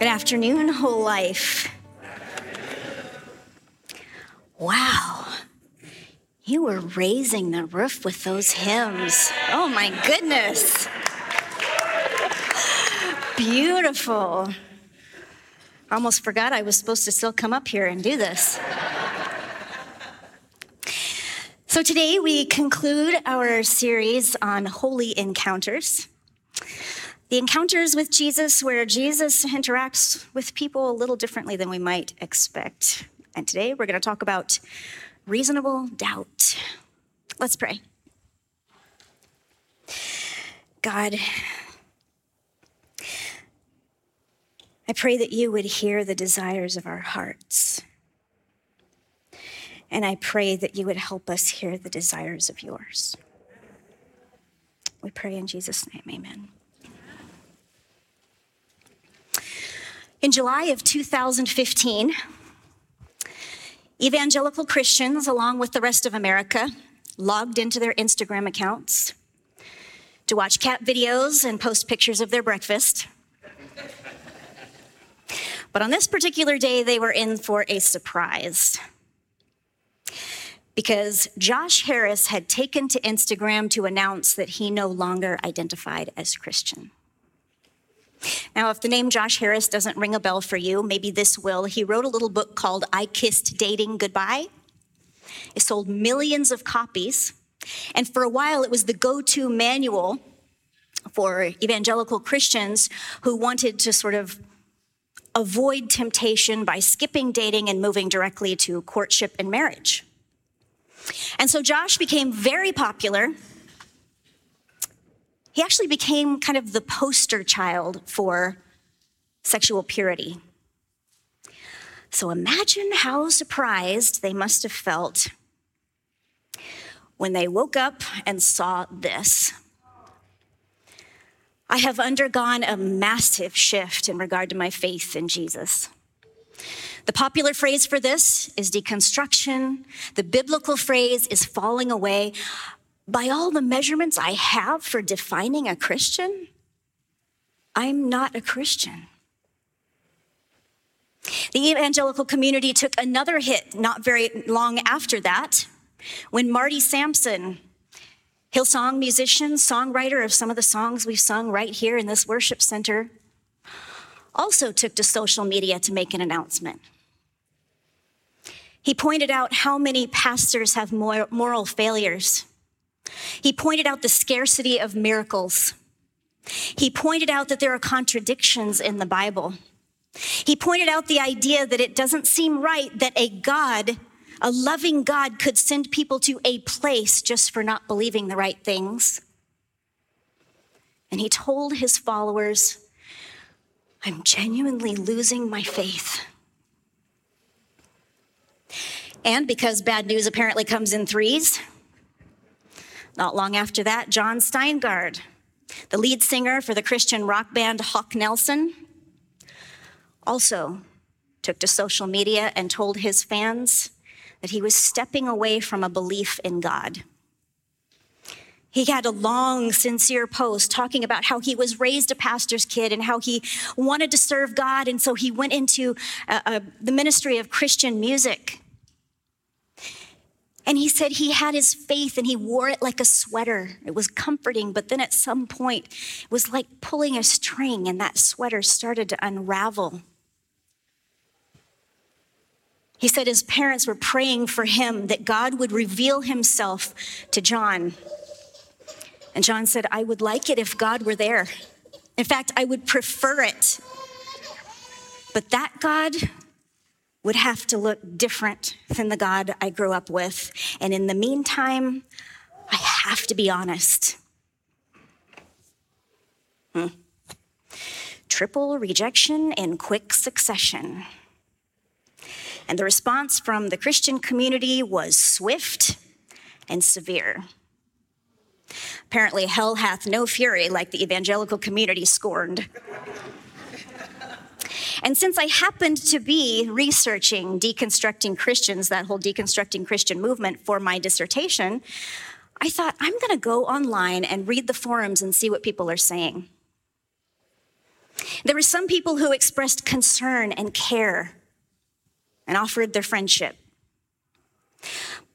Good afternoon, whole life. Wow. You were raising the roof with those hymns. Oh my goodness. Beautiful. Almost forgot I was supposed to still come up here and do this. So today we conclude our series on holy encounters. The encounters with Jesus, where Jesus interacts with people a little differently than we might expect. And today we're going to talk about reasonable doubt. Let's pray. God, I pray that you would hear the desires of our hearts. And I pray that you would help us hear the desires of yours. We pray in Jesus' name, amen. In July of 2015, evangelical Christians, along with the rest of America, logged into their Instagram accounts to watch cat videos and post pictures of their breakfast. But on this particular day, they were in for a surprise. Because Josh Harris had taken to Instagram to announce that he no longer identified as Christian. Now, if the name Josh Harris doesn't ring a bell for you, maybe this will. He wrote a little book called I Kissed Dating Goodbye. It sold millions of copies. And for a while, it was the go to manual for evangelical Christians who wanted to sort of avoid temptation by skipping dating and moving directly to courtship and marriage. And so Josh became very popular he actually became kind of the poster child for sexual purity. So imagine how surprised they must have felt when they woke up and saw this. I have undergone a massive shift in regard to my faith in Jesus. The popular phrase for this is deconstruction. The biblical phrase is falling away by all the measurements I have for defining a Christian, I'm not a Christian. The evangelical community took another hit not very long after that when Marty Sampson, Hillsong musician, songwriter of some of the songs we've sung right here in this worship center, also took to social media to make an announcement. He pointed out how many pastors have moral failures he pointed out the scarcity of miracles. He pointed out that there are contradictions in the Bible. He pointed out the idea that it doesn't seem right that a God, a loving God, could send people to a place just for not believing the right things. And he told his followers, I'm genuinely losing my faith. And because bad news apparently comes in threes, not long after that, Jon Steingard, the lead singer for the Christian rock band Hawk Nelson, also took to social media and told his fans that he was stepping away from a belief in God. He had a long, sincere post talking about how he was raised a pastor's kid and how he wanted to serve God. And so he went into uh, uh, the ministry of Christian music. And he said he had his faith and he wore it like a sweater. It was comforting, but then at some point, it was like pulling a string and that sweater started to unravel. He said his parents were praying for him that God would reveal himself to Jon. And Jon said, I would like it if God were there. In fact, I would prefer it. But that God would have to look different than the God I grew up with. And in the meantime, I have to be honest. Hmm. triple rejection in quick succession. And the response from the Christian community was swift and severe. Apparently, hell hath no fury like the evangelical community scorned. And since I happened to be researching deconstructing Christians, that whole deconstructing Christian movement for my dissertation, I thought I'm going to go online and read the forums and see what people are saying. There were some people who expressed concern and care and offered their friendship.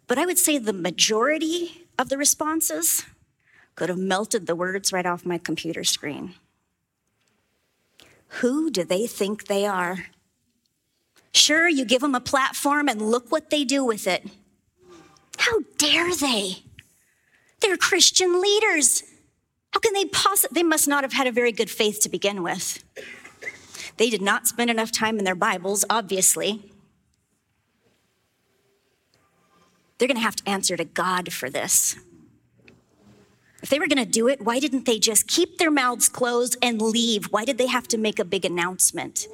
But I would say the majority of the responses could have melted the words right off my computer screen. Who do they think they are? Sure, you give them a platform and look what they do with it. How dare they? They're Christian leaders. How can they possibly? They must not have had a very good faith to begin with. They did not spend enough time in their Bibles, obviously. They're going to have to answer to God for this. If they were going to do it, why didn't they just keep their mouths closed and leave? Why did they have to make a big announcement?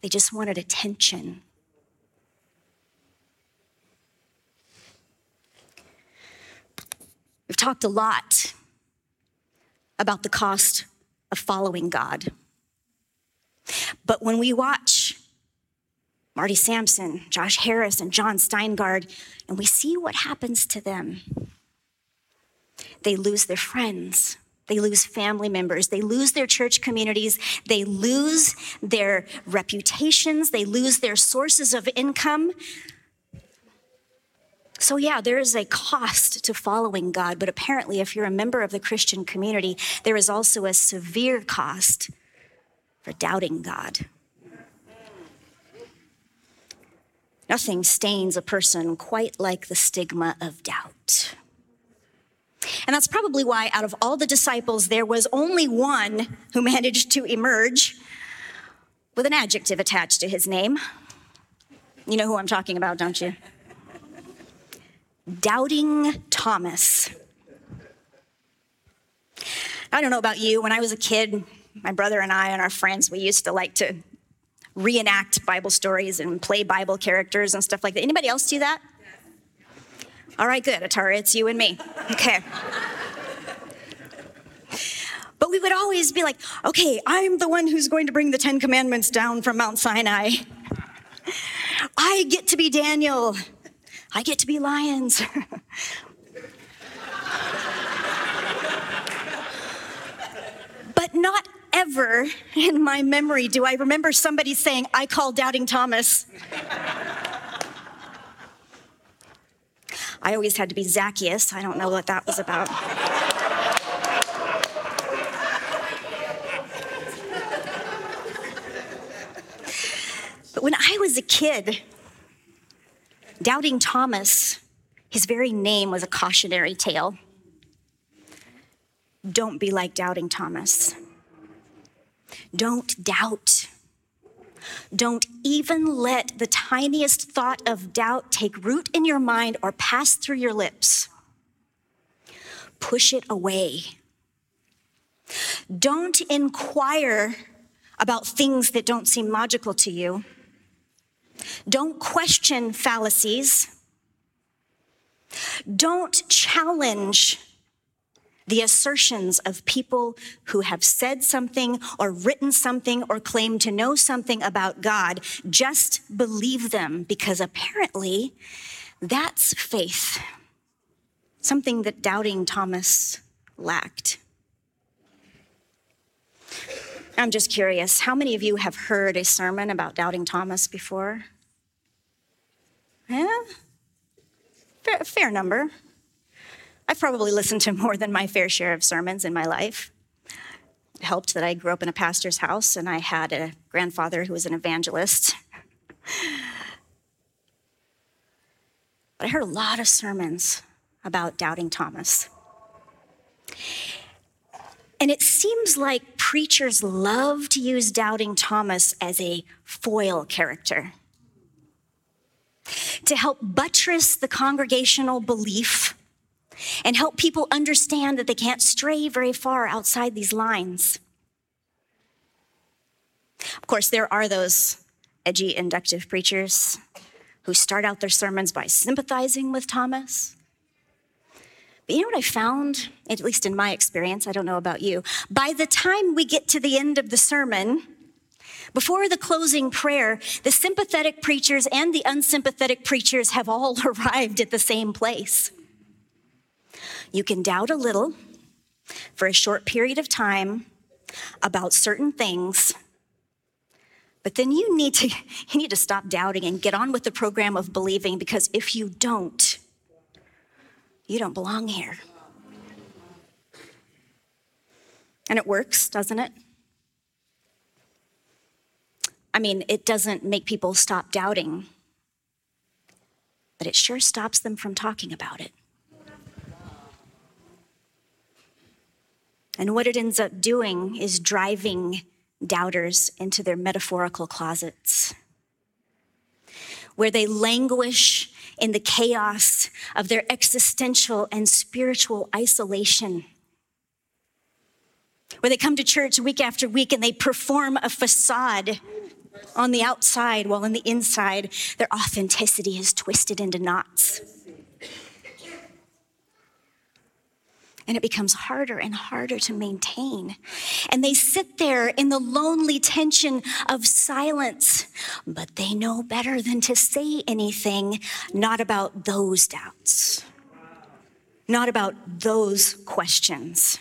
They just wanted attention. We've talked a lot about the cost of following God. But when we watch Marty Sampson, Josh Harris, and Jon Steingard, and we see what happens to them, they lose their friends. They lose family members. They lose their church communities. They lose their reputations. They lose their sources of income. So, yeah, there is a cost to following God, but apparently, if you're a member of the Christian community, there is also a severe cost for doubting God. Nothing stains a person quite like the stigma of doubt. And that's probably why, out of all the disciples, there was only one who managed to emerge with an adjective attached to his name. You know who I'm talking about, don't you? Doubting Thomas. I don't know about you. When I was a kid, my brother and I and our friends, we used to like to reenact Bible stories and play Bible characters and stuff like that. Anybody else do that? All right, good, Atara, it's you and me. Okay. But we would always be like, okay, I'm the one who's going to bring the Ten Commandments down from Mount Sinai. I get to be Daniel. I get to be lions. but not ever in my memory do I remember somebody saying, I call doubting Thomas. I always had to be Zacchaeus. I don't know what that was about. But when I was a kid, doubting Thomas, his very name was a cautionary tale. Don't be like doubting Thomas. Don't doubt. Don't even let the tiniest thought of doubt take root in your mind or pass through your lips. Push it away. Don't inquire about things that don't seem logical to you. Don't question fallacies. Don't challenge the assertions of people who have said something or written something or claim to know something about God. Just believe them because apparently that's faith, something that doubting Thomas lacked. I'm just curious, how many of you have heard a sermon about doubting Thomas before? Yeah? Fair, fair number. I've probably listened to more than my fair share of sermons in my life. It helped that I grew up in a pastor's house and I had a grandfather who was an evangelist. But I heard a lot of sermons about doubting Thomas. And it seems like preachers love to use doubting Thomas as a foil character to help buttress the congregational belief and help people understand that they can't stray very far outside these lines. Of course, there are those edgy inductive preachers who start out their sermons by sympathizing with Thomas. But you know what I found, at least in my experience, I don't know about you, by the time we get to the end of the sermon, before the closing prayer, the sympathetic preachers and the unsympathetic preachers have all arrived at the same place. You can doubt a little for a short period of time about certain things, but then you need to you need to stop doubting and get on with the program of believing because if you don't, you don't belong here. And it works, doesn't it? I mean, it doesn't make people stop doubting, but it sure stops them from talking about it. And what it ends up doing is driving doubters into their metaphorical closets, where they languish in the chaos of their existential and spiritual isolation. Where they come to church week after week and they perform a facade on the outside, while on the inside, their authenticity is twisted into knots. And it becomes harder and harder to maintain. And they sit there in the lonely tension of silence, but they know better than to say anything, not about those doubts, not about those questions,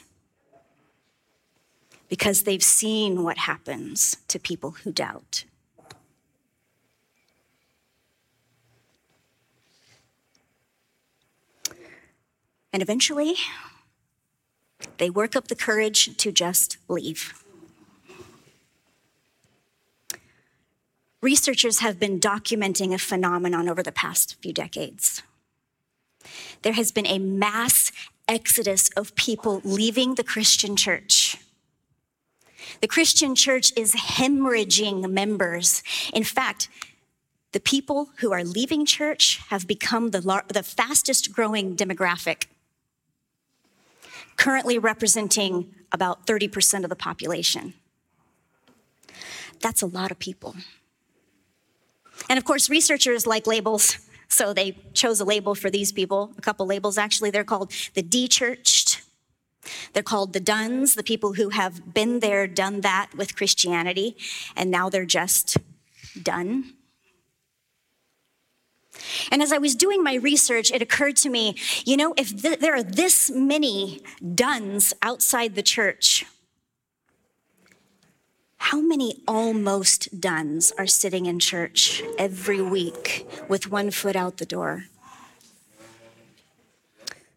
because they've seen what happens to people who doubt. And eventually, they work up the courage to just leave. Researchers have been documenting a phenomenon over the past few decades. There has been a mass exodus of people leaving the Christian church. The Christian church is hemorrhaging members. In fact, the people who are leaving church have become the, lar- the fastest growing demographic currently representing about 30% of the population. That's a lot of people. And of course, researchers like labels, so they chose a label for these people, a couple labels actually. They're called the de-churched. They're called the duns, the people who have been there, done that with Christianity, and now they're just done. And as I was doing my research, it occurred to me you know, if th- there are this many duns outside the church, how many almost duns are sitting in church every week with one foot out the door?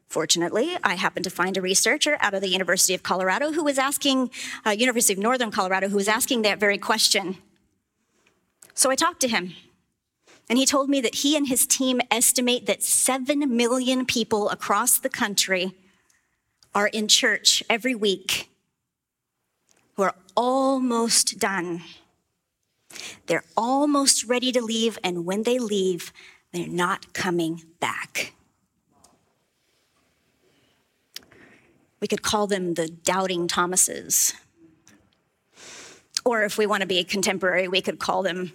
Fortunately, I happened to find a researcher out of the University of Colorado who was asking, uh, University of Northern Colorado, who was asking that very question. So I talked to him. And he told me that he and his team estimate that 7 million people across the country are in church every week who are almost done. They're almost ready to leave, and when they leave, they're not coming back. We could call them the doubting Thomases. Or if we want to be contemporary, we could call them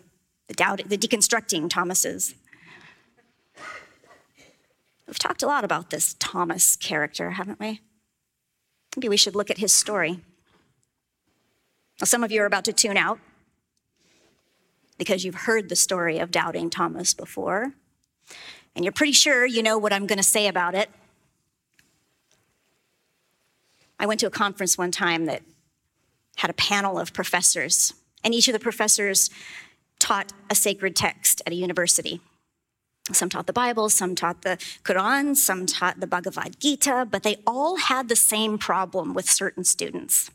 the, doubt, the deconstructing Thomases. We've talked a lot about this Thomas character, haven't we? Maybe we should look at his story. Now, some of you are about to tune out because you've heard the story of doubting Thomas before, and you're pretty sure you know what I'm going to say about it. I went to a conference one time that had a panel of professors, and each of the professors taught a sacred text at a university. Some taught the Bible, some taught the Quran, some taught the Bhagavad Gita, but they all had the same problem with certain students.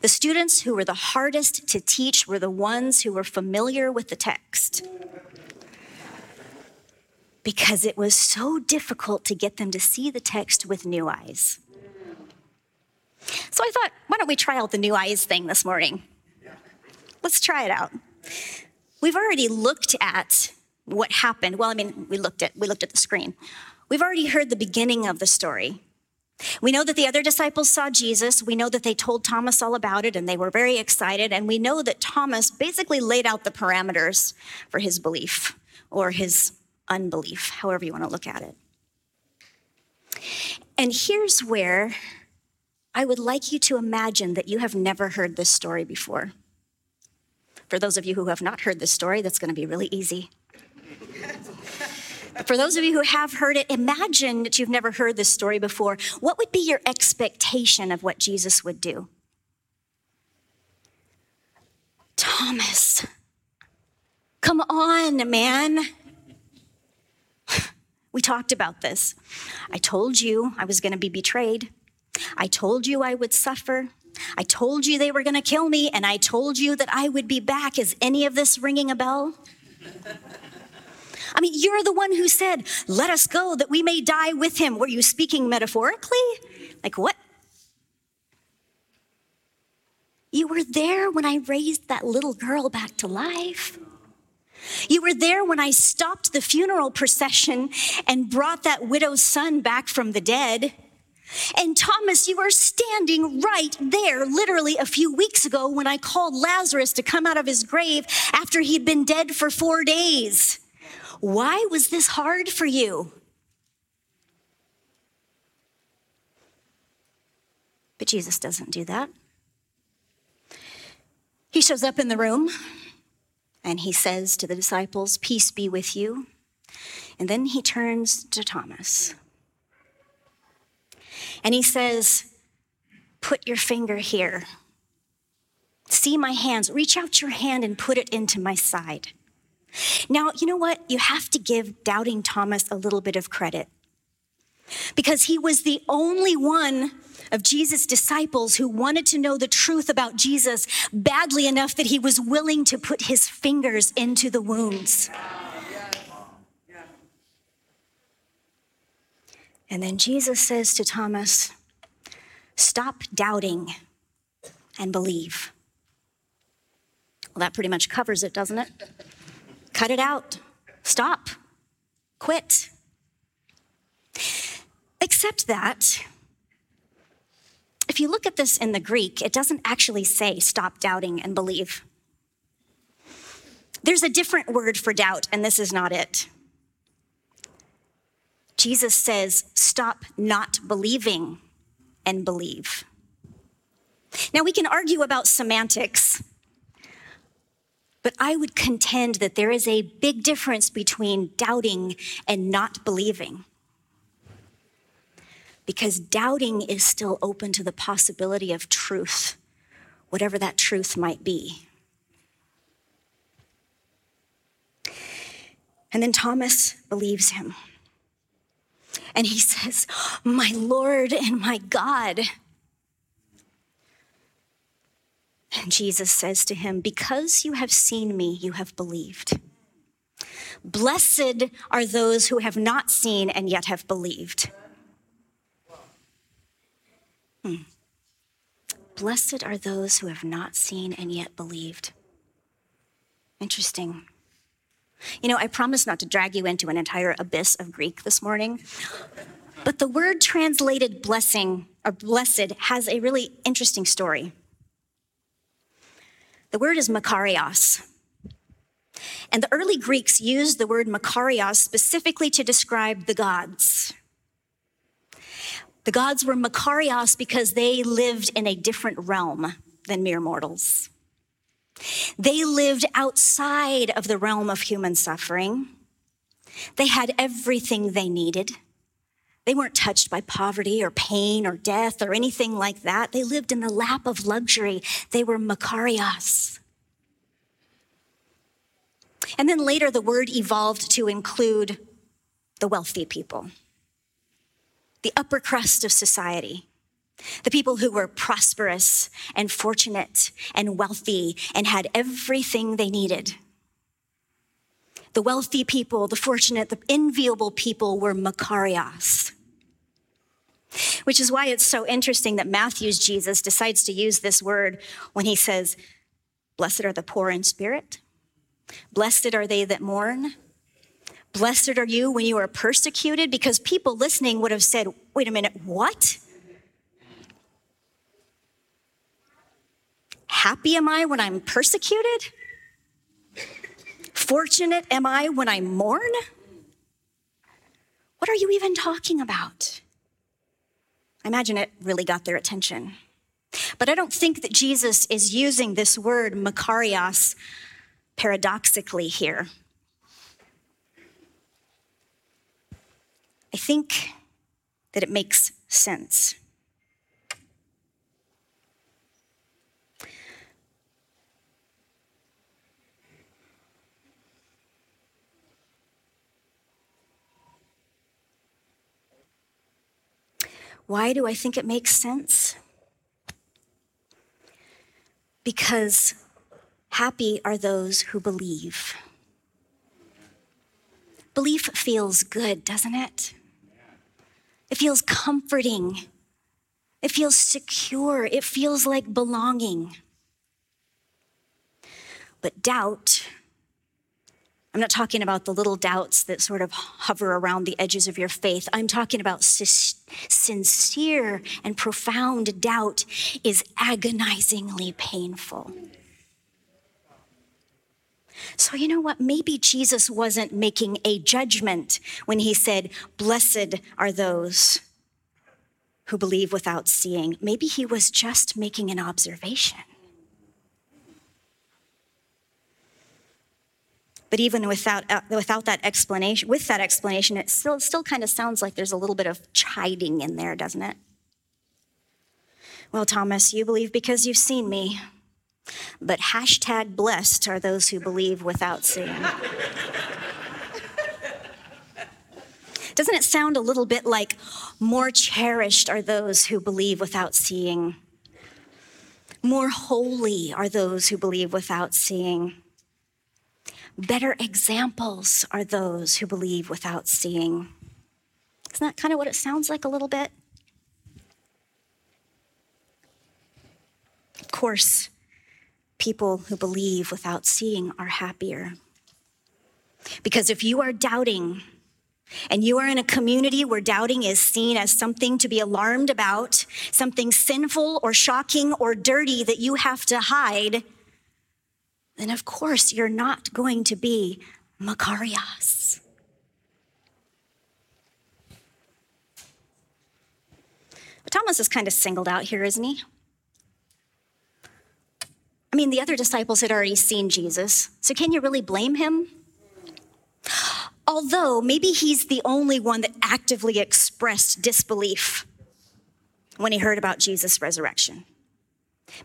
The students who were the hardest to teach were the ones who were familiar with the text. Because it was so difficult to get them to see the text with new eyes. So I thought, why don't we try out the new eyes thing this morning? Let's try it out. We've already looked at what happened. Well, I mean, we looked at we looked at the screen. We've already heard the beginning of the story. We know that the other disciples saw Jesus. We know that they told Thomas all about it and they were very excited. And we know that Thomas basically laid out the parameters for his belief or his unbelief, however you want to look at it. And here's where I would like you to imagine that you have never heard this story before. For those of you who have not heard this story, that's going to be really easy. For those of you who have heard it, imagine that you've never heard this story before. What would be your expectation of what Jesus would do? Thomas, come on, man. We talked about this. I told you I was going to be betrayed. I told you I would suffer. I told you they were going to kill me, and I told you that I would be back. Is any of this ringing a bell? I mean, you're the one who said, Let us go that we may die with him. Were you speaking metaphorically? Like, what? You were there when I raised that little girl back to life. You were there when I stopped the funeral procession and brought that widow's son back from the dead. And Thomas, you were standing right there literally a few weeks ago when I called Lazarus to come out of his grave after he'd been dead for four days. Why was this hard for you? But Jesus doesn't do that. He shows up in the room and he says to the disciples, Peace be with you. And then he turns to Thomas and he says, Put your finger here. See my hands. Reach out your hand and put it into my side. Now, you know what? You have to give doubting Thomas a little bit of credit because he was the only one of Jesus' disciples who wanted to know the truth about Jesus badly enough that he was willing to put his fingers into the wounds. And then Jesus says to Thomas, Stop doubting and believe. Well, that pretty much covers it, doesn't it? Cut it out. Stop. Quit. Except that, if you look at this in the Greek, it doesn't actually say stop doubting and believe. There's a different word for doubt, and this is not it. Jesus says, stop not believing and believe. Now, we can argue about semantics, but I would contend that there is a big difference between doubting and not believing. Because doubting is still open to the possibility of truth, whatever that truth might be. And then Thomas believes him. And he says, My Lord and my God. And Jesus says to him, Because you have seen me, you have believed. Blessed are those who have not seen and yet have believed. Hmm. Blessed are those who have not seen and yet believed. Interesting. You know, I promise not to drag you into an entire abyss of Greek this morning, but the word translated blessing or blessed has a really interesting story. The word is makarios. And the early Greeks used the word makarios specifically to describe the gods. The gods were makarios because they lived in a different realm than mere mortals. They lived outside of the realm of human suffering. They had everything they needed. They weren't touched by poverty or pain or death or anything like that. They lived in the lap of luxury. They were Makarios. And then later, the word evolved to include the wealthy people, the upper crust of society. The people who were prosperous and fortunate and wealthy and had everything they needed. The wealthy people, the fortunate, the enviable people were Makarios. Which is why it's so interesting that Matthew's Jesus decides to use this word when he says, Blessed are the poor in spirit, blessed are they that mourn. Blessed are you when you are persecuted, because people listening would have said, Wait a minute, what? Happy am I when I'm persecuted? Fortunate am I when I mourn? What are you even talking about? I imagine it really got their attention. But I don't think that Jesus is using this word makarios paradoxically here. I think that it makes sense. Why do I think it makes sense? Because happy are those who believe. Belief feels good, doesn't it? It feels comforting. It feels secure. It feels like belonging. But doubt I'm not talking about the little doubts that sort of hover around the edges of your faith. I'm talking about sincere and profound doubt is agonizingly painful. So, you know what? Maybe Jesus wasn't making a judgment when he said, Blessed are those who believe without seeing. Maybe he was just making an observation. But even without, uh, without that explanation, with that explanation, it still, still kind of sounds like there's a little bit of chiding in there, doesn't it? Well, Thomas, you believe because you've seen me. But hashtag blessed are those who believe without seeing. Doesn't it sound a little bit like more cherished are those who believe without seeing? More holy are those who believe without seeing. Better examples are those who believe without seeing. Isn't that kind of what it sounds like a little bit? Of course, people who believe without seeing are happier. Because if you are doubting, and you are in a community where doubting is seen as something to be alarmed about, something sinful or shocking or dirty that you have to hide, then of course you're not going to be Makarios. But Thomas is kind of singled out here, isn't he? I mean, the other disciples had already seen Jesus, so can you really blame him? Although maybe he's the only one that actively expressed disbelief when he heard about Jesus' resurrection.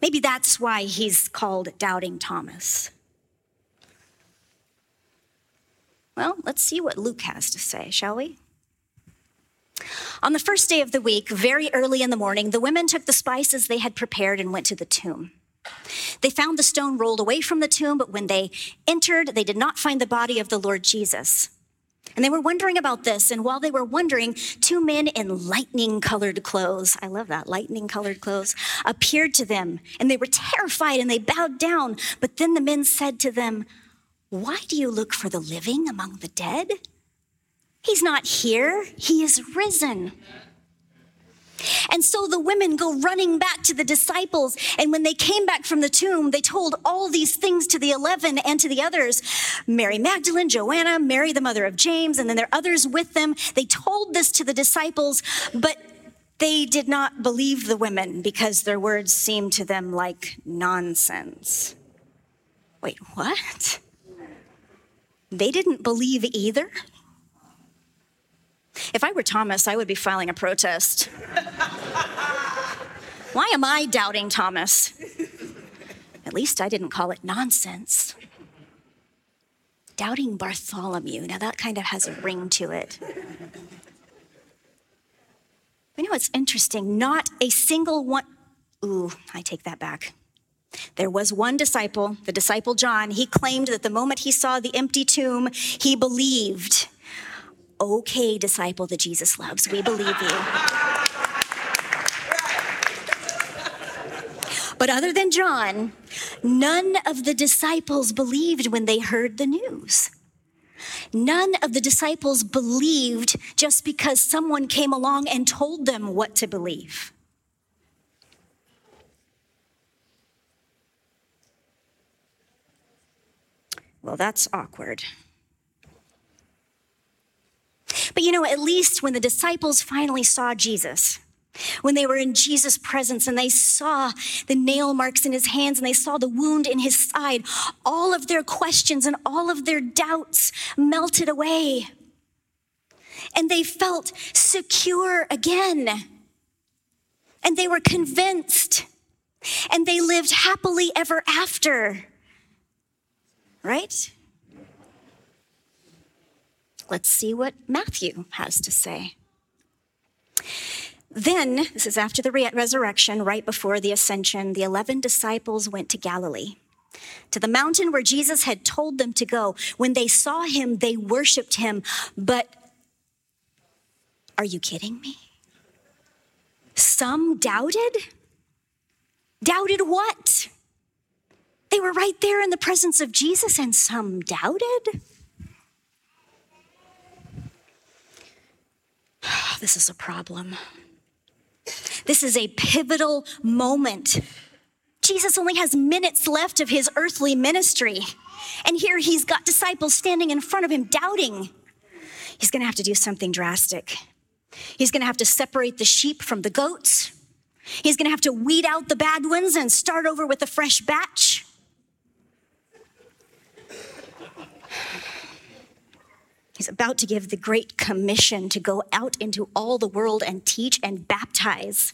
Maybe that's why he's called Doubting Thomas. Well, let's see what Luke has to say, shall we? On the first day of the week, very early in the morning, the women took the spices they had prepared and went to the tomb. They found the stone rolled away from the tomb, but when they entered, they did not find the body of the Lord Jesus. And they were wondering about this. And while they were wondering, two men in lightning colored clothes, I love that, lightning colored clothes, appeared to them. And they were terrified and they bowed down. But then the men said to them, Why do you look for the living among the dead? He's not here, he is risen. And so the women go running back to the disciples. And when they came back from the tomb, they told all these things to the 11 and to the others Mary Magdalene, Joanna, Mary, the mother of James, and then there are others with them. They told this to the disciples, but they did not believe the women because their words seemed to them like nonsense. Wait, what? They didn't believe either? If I were Thomas, I would be filing a protest. Why am I doubting Thomas? At least I didn't call it nonsense. Doubting Bartholomew, now that kind of has a ring to it. You know, what's interesting. Not a single one. Ooh, I take that back. There was one disciple, the disciple John. He claimed that the moment he saw the empty tomb, he believed okay disciple that Jesus loves. We believe you. But other than John, none of the disciples believed when they heard the news. None of the disciples believed just because someone came along and told them what to believe. Well, that's awkward. But you know, at least when the disciples finally saw Jesus, when they were in Jesus' presence and they saw the nail marks in his hands and they saw the wound in his side, all of their questions and all of their doubts melted away. And they felt secure again. And they were convinced. And they lived happily ever after. Right? Let's see what Matthew has to say. Then, this is after the resurrection, right before the ascension, the 11 disciples went to Galilee, to the mountain where Jesus had told them to go. When they saw him, they worshiped him. But are you kidding me? Some doubted? Doubted what? They were right there in the presence of Jesus, and some doubted? This is a problem. This is a pivotal moment. Jesus only has minutes left of his earthly ministry. And here he's got disciples standing in front of him doubting. He's going to have to do something drastic. He's going to have to separate the sheep from the goats. He's going to have to weed out the bad ones and start over with a fresh batch. About to give the Great Commission to go out into all the world and teach and baptize.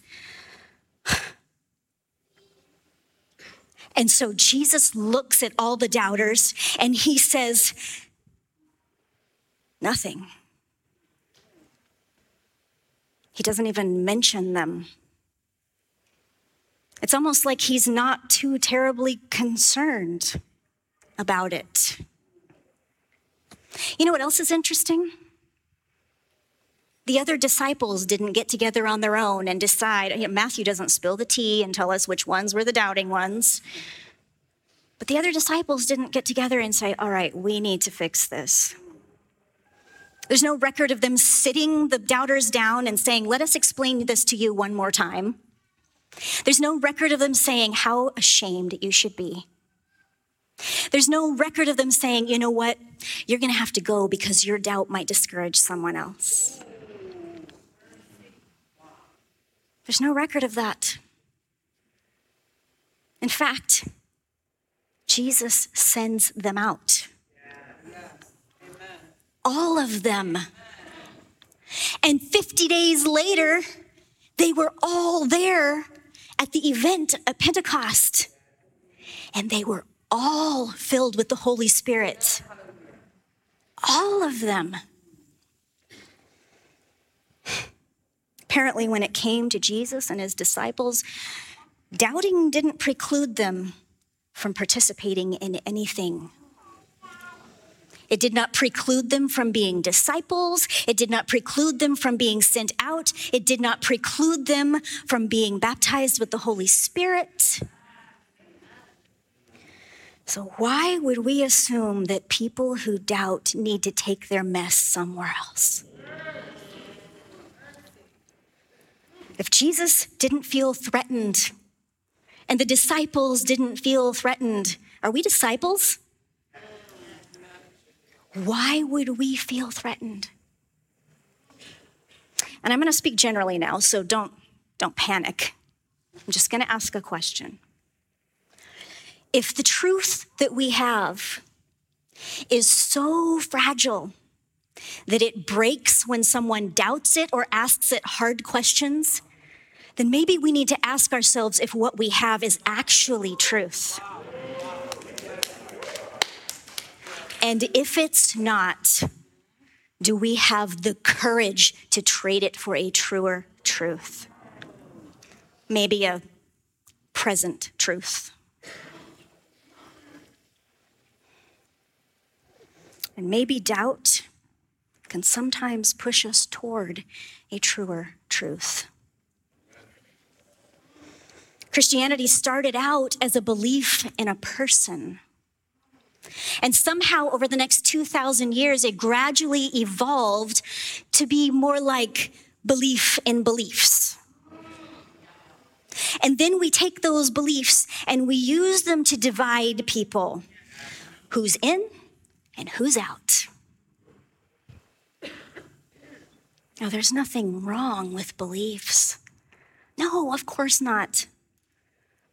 And so Jesus looks at all the doubters and he says, Nothing. He doesn't even mention them. It's almost like he's not too terribly concerned about it. You know what else is interesting? The other disciples didn't get together on their own and decide. You know, Matthew doesn't spill the tea and tell us which ones were the doubting ones. But the other disciples didn't get together and say, All right, we need to fix this. There's no record of them sitting the doubters down and saying, Let us explain this to you one more time. There's no record of them saying how ashamed you should be. There's no record of them saying, you know what, you're going to have to go because your doubt might discourage someone else. There's no record of that. In fact, Jesus sends them out. All of them. And 50 days later, they were all there at the event at Pentecost. And they were all filled with the Holy Spirit. All of them. Apparently, when it came to Jesus and his disciples, doubting didn't preclude them from participating in anything. It did not preclude them from being disciples. It did not preclude them from being sent out. It did not preclude them from being baptized with the Holy Spirit. So, why would we assume that people who doubt need to take their mess somewhere else? If Jesus didn't feel threatened and the disciples didn't feel threatened, are we disciples? Why would we feel threatened? And I'm going to speak generally now, so don't, don't panic. I'm just going to ask a question. If the truth that we have is so fragile that it breaks when someone doubts it or asks it hard questions, then maybe we need to ask ourselves if what we have is actually truth. And if it's not, do we have the courage to trade it for a truer truth? Maybe a present truth. And maybe doubt can sometimes push us toward a truer truth. Christianity started out as a belief in a person. And somehow, over the next 2,000 years, it gradually evolved to be more like belief in beliefs. And then we take those beliefs and we use them to divide people who's in and who's out. Now, there's nothing wrong with beliefs. No, of course not.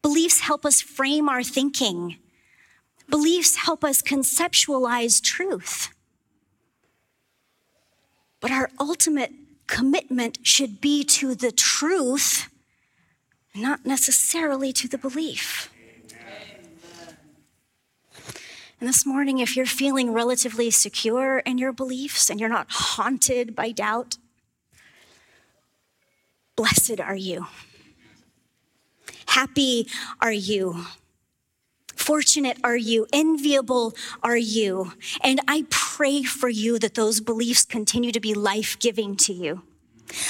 Beliefs help us frame our thinking. Beliefs help us conceptualize truth. But our ultimate commitment should be to the truth, not necessarily to the belief. And this morning, if you're feeling relatively secure in your beliefs and you're not haunted by doubt, blessed are you. Happy are you. Fortunate are you, enviable are you. And I pray for you that those beliefs continue to be life giving to you.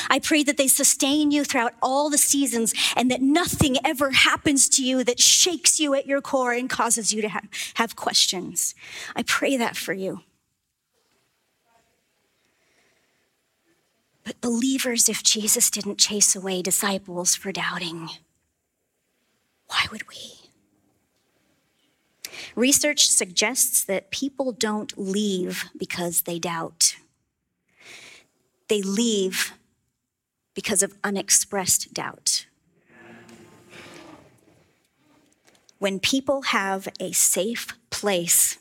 I pray that they sustain you throughout all the seasons and that nothing ever happens to you that shakes you at your core and causes you to have, have questions. I pray that for you. But believers, if Jesus didn't chase away disciples for doubting, why would we? Research suggests that people don't leave because they doubt. They leave because of unexpressed doubt. When people have a safe place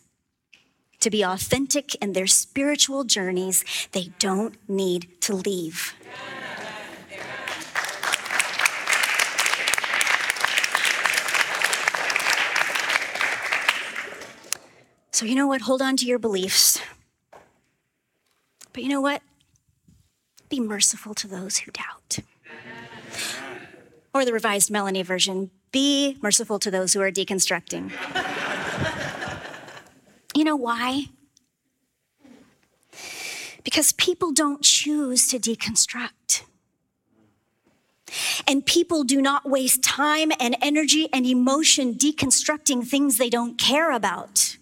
to be authentic in their spiritual journeys, they don't need to leave. So, you know what? Hold on to your beliefs. But you know what? Be merciful to those who doubt. Or the revised Melanie version be merciful to those who are deconstructing. you know why? Because people don't choose to deconstruct. And people do not waste time and energy and emotion deconstructing things they don't care about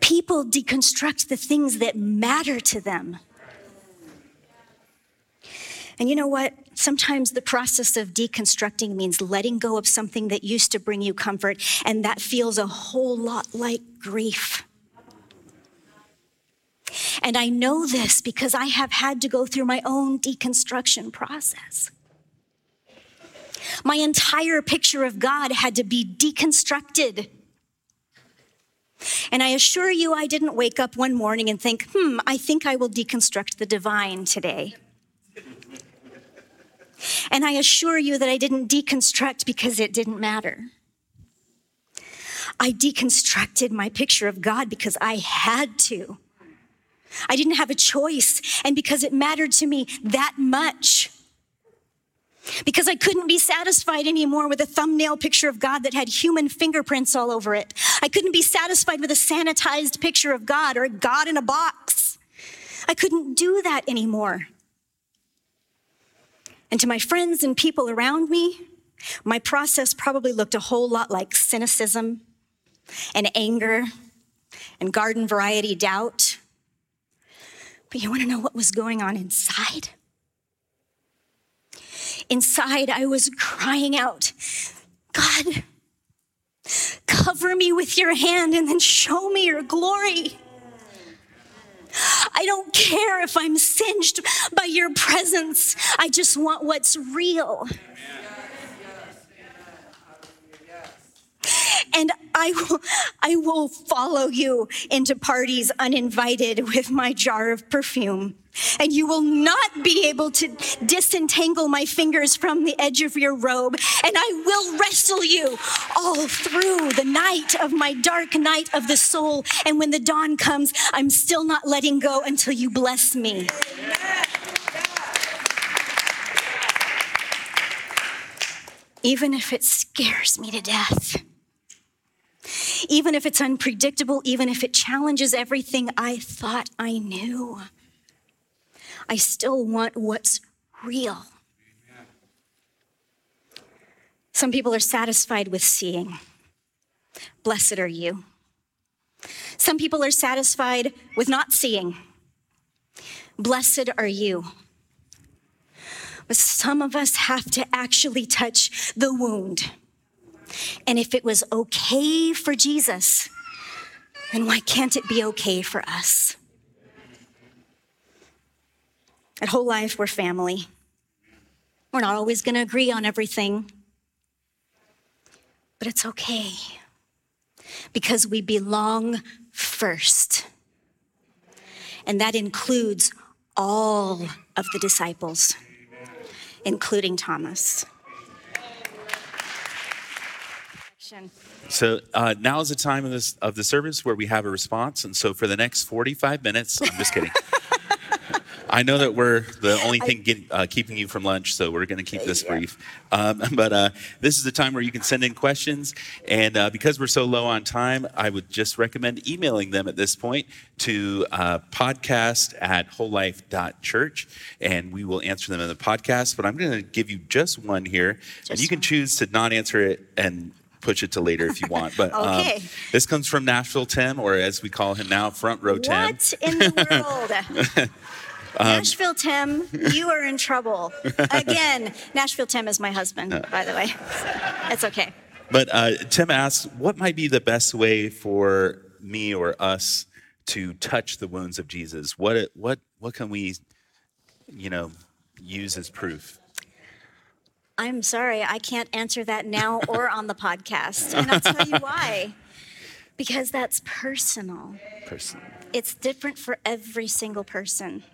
people deconstruct the things that matter to them. And you know what? Sometimes the process of deconstructing means letting go of something that used to bring you comfort, and that feels a whole lot like grief. And I know this because I have had to go through my own deconstruction process. My entire picture of God had to be deconstructed. And I assure you, I didn't wake up one morning and think, hmm, I think I will deconstruct the divine today. And I assure you that I didn't deconstruct because it didn't matter. I deconstructed my picture of God because I had to. I didn't have a choice, and because it mattered to me that much because I couldn't be satisfied anymore with a thumbnail picture of God that had human fingerprints all over it. I couldn't be satisfied with a sanitized picture of God or a God in a box. I couldn't do that anymore. And to my friends and people around me, my process probably looked a whole lot like cynicism and anger and garden variety doubt. But you want to know what was going on inside? Inside, I was crying out, God, cover me with your hand and then show me your glory. I don't care if I'm singed by your presence. I just want what's real. and I will, I will follow you into parties uninvited with my jar of perfume. And you will not be able to disentangle my fingers from the edge of your robe. And I will wrestle you all through the night of my dark night of the soul. And when the dawn comes, I'm still not letting go until you bless me. Even if it scares me to death even if it's unpredictable, even if it challenges everything I thought I knew. I still want what's real. Some people are satisfied with seeing. Blessed are you. Some people are satisfied with not seeing. Blessed are you. But some of us have to actually touch the wound and if it was okay for Jesus then why can't it be okay for us? At whole life, we're family. We're not always going to agree on everything, but it's okay because we belong first. And that includes all of the disciples, including Thomas. So uh, now is the time of this of the service where we have a response, and so for the next forty-five minutes, I'm just kidding. I know that we're the only thing get, uh, keeping you from lunch, so we're going to keep this brief. Um, but uh, this is the time where you can send in questions, and uh, because we're so low on time, I would just recommend emailing them at this point to uh, podcast at wholelife.church, and we will answer them in the podcast. But I'm going to give you just one here, just and you can choose to not answer it and push it to later if you want. But um, okay. um, this comes from Nashville Tim, or as we call him now, Front Row Tim. What in the world? Um, Nashville Tim, you are in trouble. Again, Nashville Tim is my husband, by the way. So it's okay. But uh, Tim asks, what might be the best way for me or us to touch the wounds of Jesus? What what what can we, you know, use as proof? I'm sorry, I can't answer that now or on the podcast. And I'll tell you why. Because that's personal. Personal. It's different for every single person.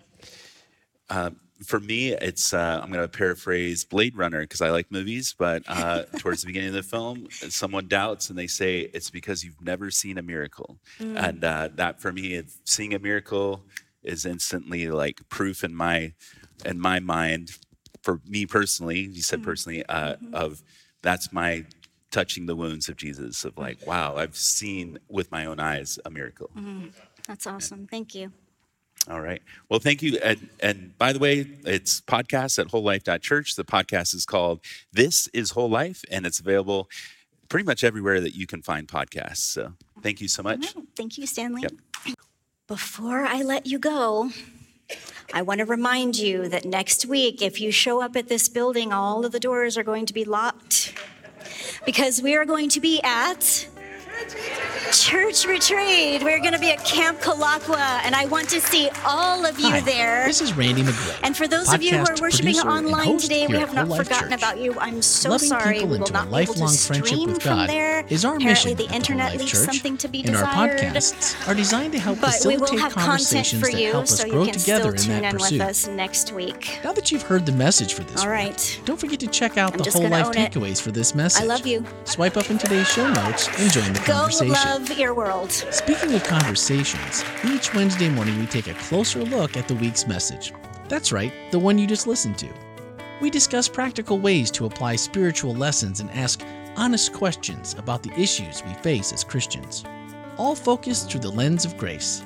Uh, for me, it's uh, I'm going to paraphrase Blade Runner because I like movies. But uh, towards the beginning of the film, someone doubts and they say it's because you've never seen a miracle, mm. and uh, that for me, seeing a miracle is instantly like proof in my in my mind for me personally, you said mm-hmm. personally, uh, mm-hmm. of that's my touching the wounds of Jesus, of like, wow, I've seen with my own eyes a miracle. Mm-hmm. That's awesome. Thank you. All right. Well, thank you. And, and by the way, it's podcast at wholelife.church. The podcast is called This is Whole Life, and it's available pretty much everywhere that you can find podcasts. So thank you so much. Right. Thank you, Stanley. Yep. Before I let you go, I want to remind you that next week, if you show up at this building, all of the doors are going to be locked because we are going to be at church retreat. We're going to be at Camp Kulaqua, and I want to see all of you Hi, there. This is Randy Magray. And for those of you who are worshiping online today, we have not forgotten Church. about you. I'm so Loving sorry. People we will into not a lifelong friendship with God there. is our Apparently mission. the internet leaves Church, something to be and desired. our podcasts are designed to help but facilitate we will have conversations content for you, that help us so grow you can together still in tune that in pursuit. with us next week. Now that you've heard the message for this all right. week, don't forget to check out I'm the whole life own it. takeaways for this message. I love you. Swipe up in today's show notes and join the Go conversation. Love your world. Speaking of conversations, each Wednesday morning we take a closer look at the week's message. That's right, the one you just listened to. We discuss practical ways to apply spiritual lessons and ask honest questions about the issues we face as Christians, all focused through the lens of grace.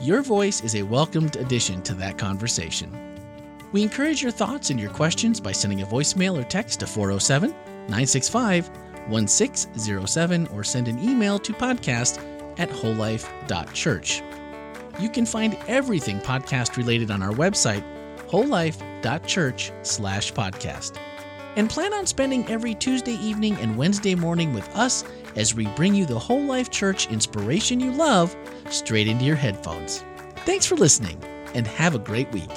Your voice is a welcomed addition to that conversation. We encourage your thoughts and your questions by sending a voicemail or text to 407 965 1607 or send an email to podcast at wholelife.church. You can find everything podcast related on our website, wholelife.church slash podcast. And plan on spending every Tuesday evening and Wednesday morning with us as we bring you the Whole Life Church inspiration you love straight into your headphones. Thanks for listening and have a great week.